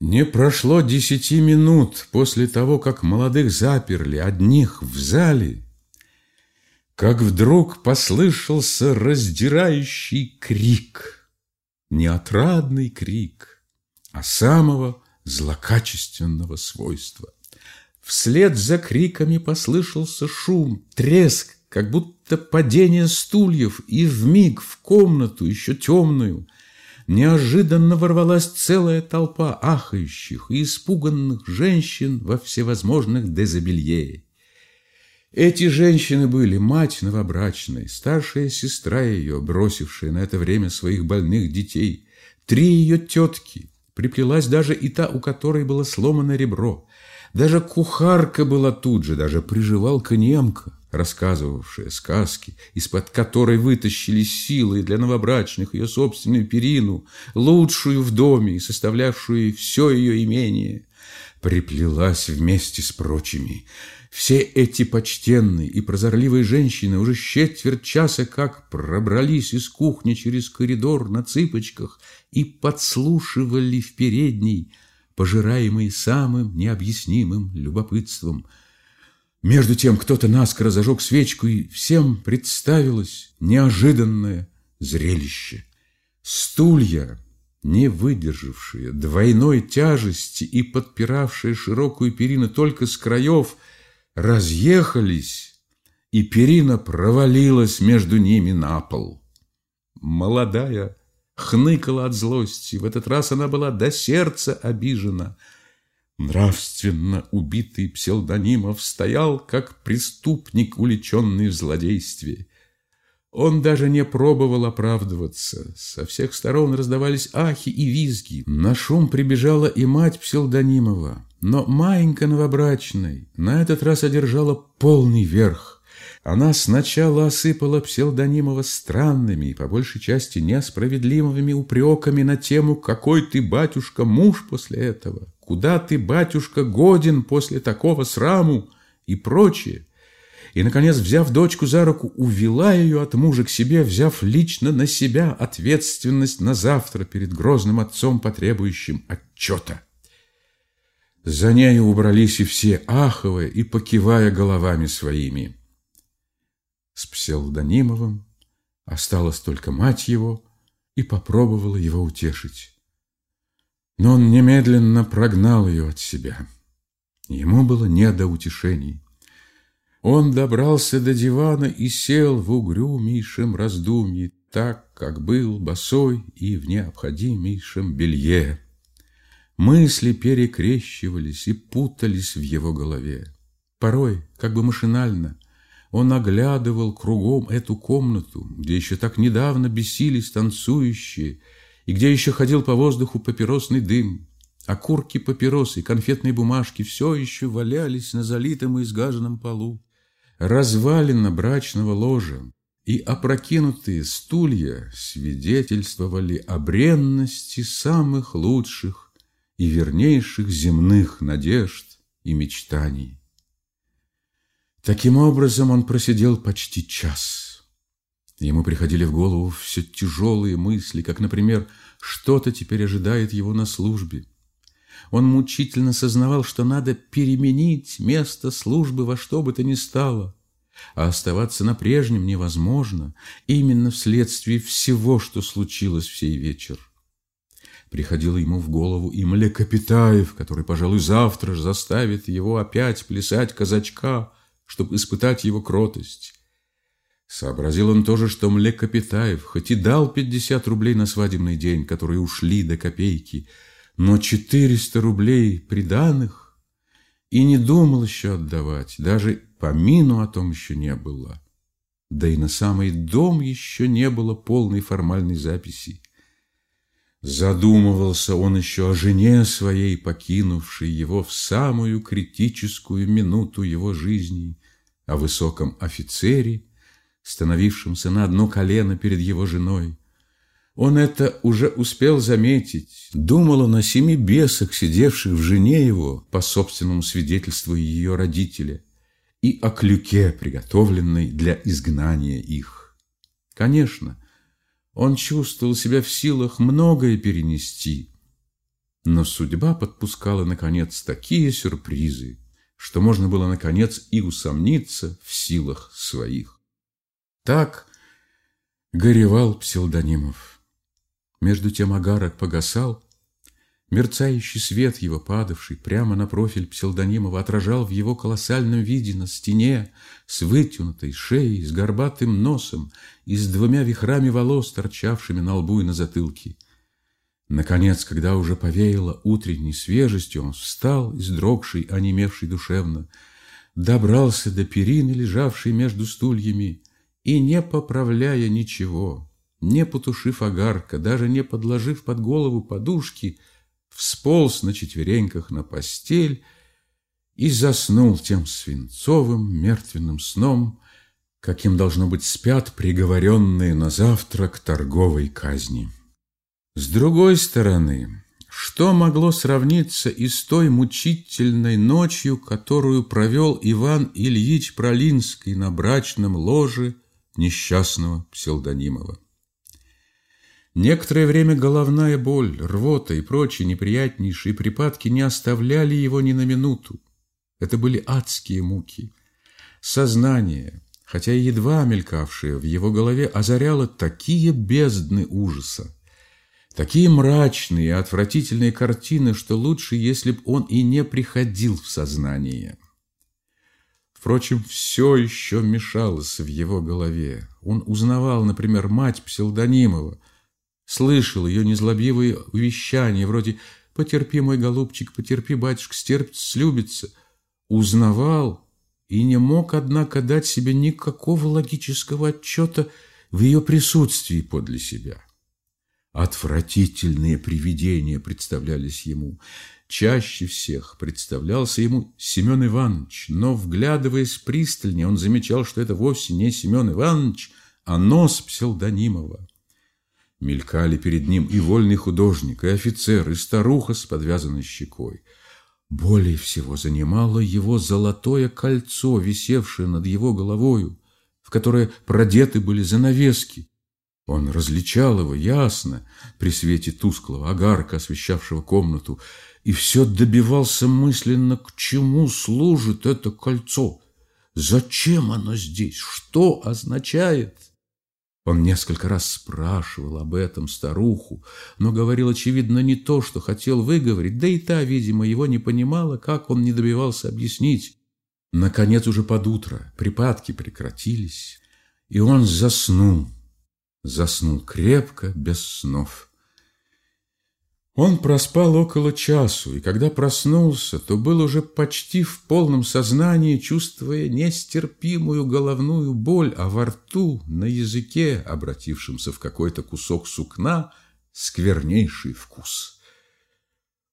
Не прошло десяти минут после того, как молодых заперли одних в зале, как вдруг послышался раздирающий крик, не отрадный крик, а самого злокачественного свойства. Вслед за криками послышался шум, треск, как будто падение стульев, и вмиг в комнату, еще темную, неожиданно ворвалась целая толпа ахающих и испуганных женщин во всевозможных дезобелье. Эти женщины были мать новобрачной, старшая сестра ее, бросившая на это время своих больных детей, три ее тетки, приплелась даже и та, у которой было сломано ребро, даже кухарка была тут же, даже приживалка немка, рассказывавшая сказки, из-под которой вытащили силы для новобрачных ее собственную перину, лучшую в доме и составлявшую все ее имение, приплелась вместе с прочими. Все эти почтенные и прозорливые женщины уже четверть часа как пробрались из кухни через коридор на цыпочках и подслушивали в передней, пожираемые самым необъяснимым любопытством – между тем кто-то наскоро зажег свечку, и всем представилось неожиданное зрелище. Стулья, не выдержавшие двойной тяжести и подпиравшие широкую перину только с краев, разъехались, и перина провалилась между ними на пол. Молодая хныкала от злости, в этот раз она была до сердца обижена – Нравственно убитый псевдонимов стоял, как преступник, уличенный в злодействе. Он даже не пробовал оправдываться. Со всех сторон раздавались ахи и визги. На шум прибежала и мать псевдонимова. Но маленько новобрачной на этот раз одержала полный верх. Она сначала осыпала псевдонимова странными и по большей части несправедливыми упреками на тему «Какой ты, батюшка, муж после этого?» Куда ты, батюшка, годен после такого сраму и прочее. И, наконец, взяв дочку за руку, увела ее от мужа к себе, взяв лично на себя ответственность на завтра перед грозным отцом, потребующим отчета. За нею убрались и все, аховая и покивая головами своими. С псевдонимовым осталась только мать его и попробовала его утешить. Но он немедленно прогнал ее от себя. Ему было не до утешений. Он добрался до дивана и сел в угрюмейшем раздумье, так, как был босой и в необходимейшем белье. Мысли перекрещивались и путались в его голове. Порой, как бы машинально, он оглядывал кругом эту комнату, где еще так недавно бесились танцующие, и где еще ходил по воздуху папиросный дым. Окурки папиросы, конфетные бумажки все еще валялись на залитом и изгаженном полу. Развалина брачного ложа и опрокинутые стулья свидетельствовали о бренности самых лучших и вернейших земных надежд и мечтаний. Таким образом он просидел почти час – Ему приходили в голову все тяжелые мысли, как, например, что-то теперь ожидает его на службе. Он мучительно сознавал, что надо переменить место службы во что бы то ни стало, а оставаться на прежнем невозможно именно вследствие всего, что случилось в сей вечер. Приходило ему в голову и Млекопитаев, который, пожалуй, завтра же заставит его опять плясать казачка, чтобы испытать его кротость. Сообразил он тоже, что Млекопитаев хоть и дал 50 рублей на свадебный день, которые ушли до копейки, но 400 рублей приданных и не думал еще отдавать, даже помину о том еще не было. Да и на самый дом еще не было полной формальной записи. Задумывался он еще о жене своей, покинувшей его в самую критическую минуту его жизни, о высоком офицере, становившимся на одно колено перед его женой. Он это уже успел заметить. Думал он о семи бесах, сидевших в жене его, по собственному свидетельству ее родителя, и о клюке, приготовленной для изгнания их. Конечно, он чувствовал себя в силах многое перенести, Но судьба подпускала, наконец, такие сюрпризы, что можно было, наконец, и усомниться в силах своих. Так горевал псевдонимов. Между тем агарок погасал, Мерцающий свет его, падавший прямо на профиль псевдонимова, отражал в его колоссальном виде на стене с вытянутой шеей, с горбатым носом и с двумя вихрами волос, торчавшими на лбу и на затылке. Наконец, когда уже повеяло утренней свежестью, он встал, издрогший, онемевший душевно, добрался до перины, лежавшей между стульями, и, не поправляя ничего, не потушив огарка, даже не подложив под голову подушки, всполз на четвереньках на постель и заснул тем свинцовым мертвенным сном, каким, должно быть, спят приговоренные на завтра к торговой казни. С другой стороны, что могло сравниться и с той мучительной ночью, которую провел Иван Ильич Пролинский на брачном ложе несчастного псевдонимова? Некоторое время головная боль, рвота и прочие неприятнейшие припадки не оставляли его ни на минуту. Это были адские муки. Сознание, хотя и едва мелькавшее в его голове, озаряло такие бездны ужаса, такие мрачные и отвратительные картины, что лучше, если б он и не приходил в сознание. Впрочем, все еще мешалось в его голове. Он узнавал, например, мать псевдонимова, слышал ее незлобивые увещания, вроде «Потерпи, мой голубчик, потерпи, батюшка, стерпится, слюбится», узнавал и не мог, однако, дать себе никакого логического отчета в ее присутствии подле себя. Отвратительные привидения представлялись ему. Чаще всех представлялся ему Семен Иванович, но, вглядываясь пристальнее, он замечал, что это вовсе не Семен Иванович, а нос псевдонимова. Мелькали перед ним и вольный художник, и офицер, и старуха с подвязанной щекой. Более всего занимало его золотое кольцо, висевшее над его головою, в которое продеты были занавески. Он различал его ясно при свете тусклого огарка, освещавшего комнату, и все добивался мысленно, к чему служит это кольцо, зачем оно здесь, что означает. Он несколько раз спрашивал об этом старуху, но говорил, очевидно, не то, что хотел выговорить, да и та, видимо, его не понимала, как он не добивался объяснить. Наконец, уже под утро припадки прекратились, и он заснул, заснул крепко, без снов. Он проспал около часу, и когда проснулся, то был уже почти в полном сознании, чувствуя нестерпимую головную боль, а во рту, на языке, обратившемся в какой-то кусок сукна, сквернейший вкус.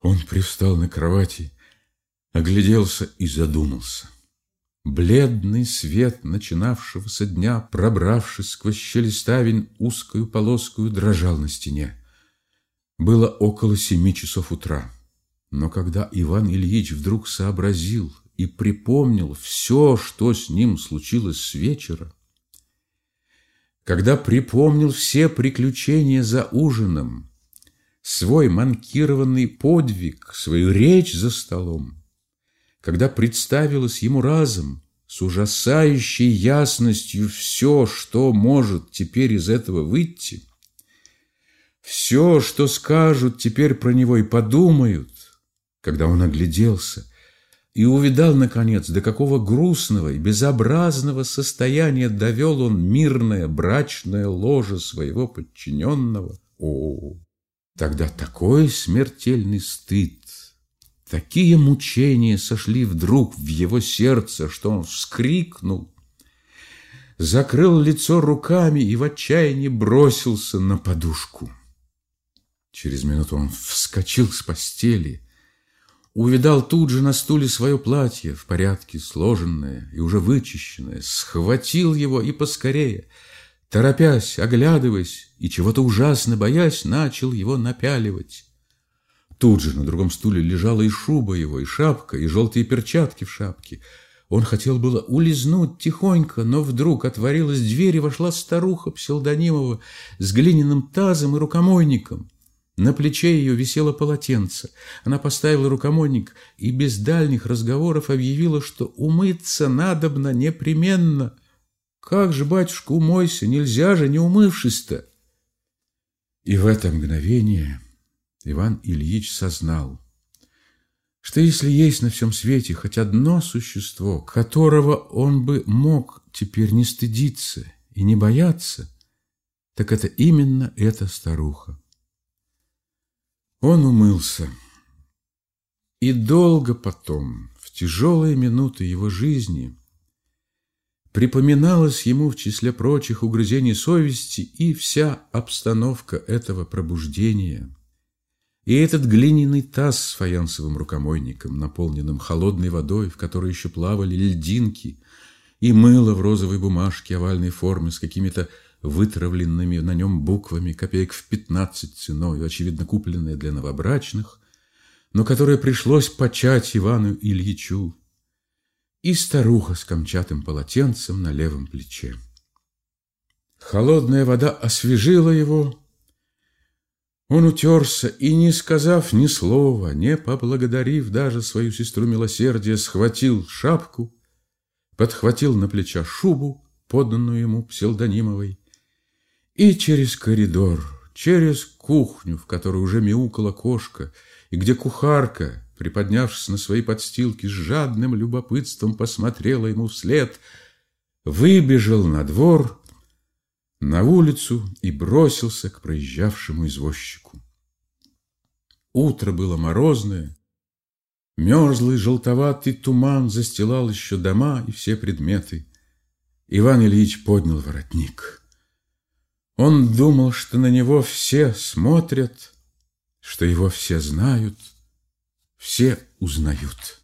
Он привстал на кровати, огляделся и задумался. Бледный свет начинавшегося дня, пробравшись сквозь щели ставень узкую полоскую, дрожал на стене. Было около семи часов утра. Но когда Иван Ильич вдруг сообразил и припомнил все, что с ним случилось с вечера, когда припомнил все приключения за ужином, свой манкированный подвиг, свою речь за столом, когда представилось ему разом с ужасающей ясностью все, что может теперь из этого выйти – все, что скажут теперь про него и подумают, когда он огляделся и увидал, наконец, до какого грустного и безобразного состояния довел он мирное брачное ложе своего подчиненного. О, тогда такой смертельный стыд, такие мучения сошли вдруг в его сердце, что он вскрикнул, закрыл лицо руками и в отчаянии бросился на подушку. Через минуту он вскочил с постели, увидал тут же на стуле свое платье, в порядке сложенное и уже вычищенное, схватил его и поскорее, торопясь, оглядываясь и чего-то ужасно боясь, начал его напяливать. Тут же на другом стуле лежала и шуба его, и шапка, и желтые перчатки в шапке. Он хотел было улизнуть тихонько, но вдруг отворилась дверь, и вошла старуха Пселдонимова с глиняным тазом и рукомойником. На плече ее висело полотенце. Она поставила рукомойник и без дальних разговоров объявила, что умыться надобно непременно. «Как же, батюшка, умойся, нельзя же, не умывшись-то!» И в это мгновение Иван Ильич сознал, что если есть на всем свете хоть одно существо, которого он бы мог теперь не стыдиться и не бояться, так это именно эта старуха. Он умылся, и долго потом, в тяжелые минуты его жизни, припоминалось ему в числе прочих угрызений совести и вся обстановка этого пробуждения – и этот глиняный таз с фаянсовым рукомойником, наполненным холодной водой, в которой еще плавали льдинки, и мыло в розовой бумажке овальной формы с какими-то вытравленными на нем буквами, копеек в пятнадцать ценой, очевидно, купленное для новобрачных, но которое пришлось почать Ивану Ильичу, и старуха с камчатым полотенцем на левом плече. Холодная вода освежила его, он утерся и, не сказав ни слова, не поблагодарив даже свою сестру милосердия, схватил шапку, подхватил на плеча шубу, поданную ему псилдонимовой, и через коридор, через кухню, в которой уже мяукала кошка, и где кухарка, приподнявшись на свои подстилки, с жадным любопытством посмотрела ему вслед, выбежал на двор на улицу и бросился к проезжавшему извозчику. Утро было морозное, мерзлый желтоватый туман застилал еще дома и все предметы. Иван Ильич поднял воротник. Он думал, что на него все смотрят, что его все знают, все узнают.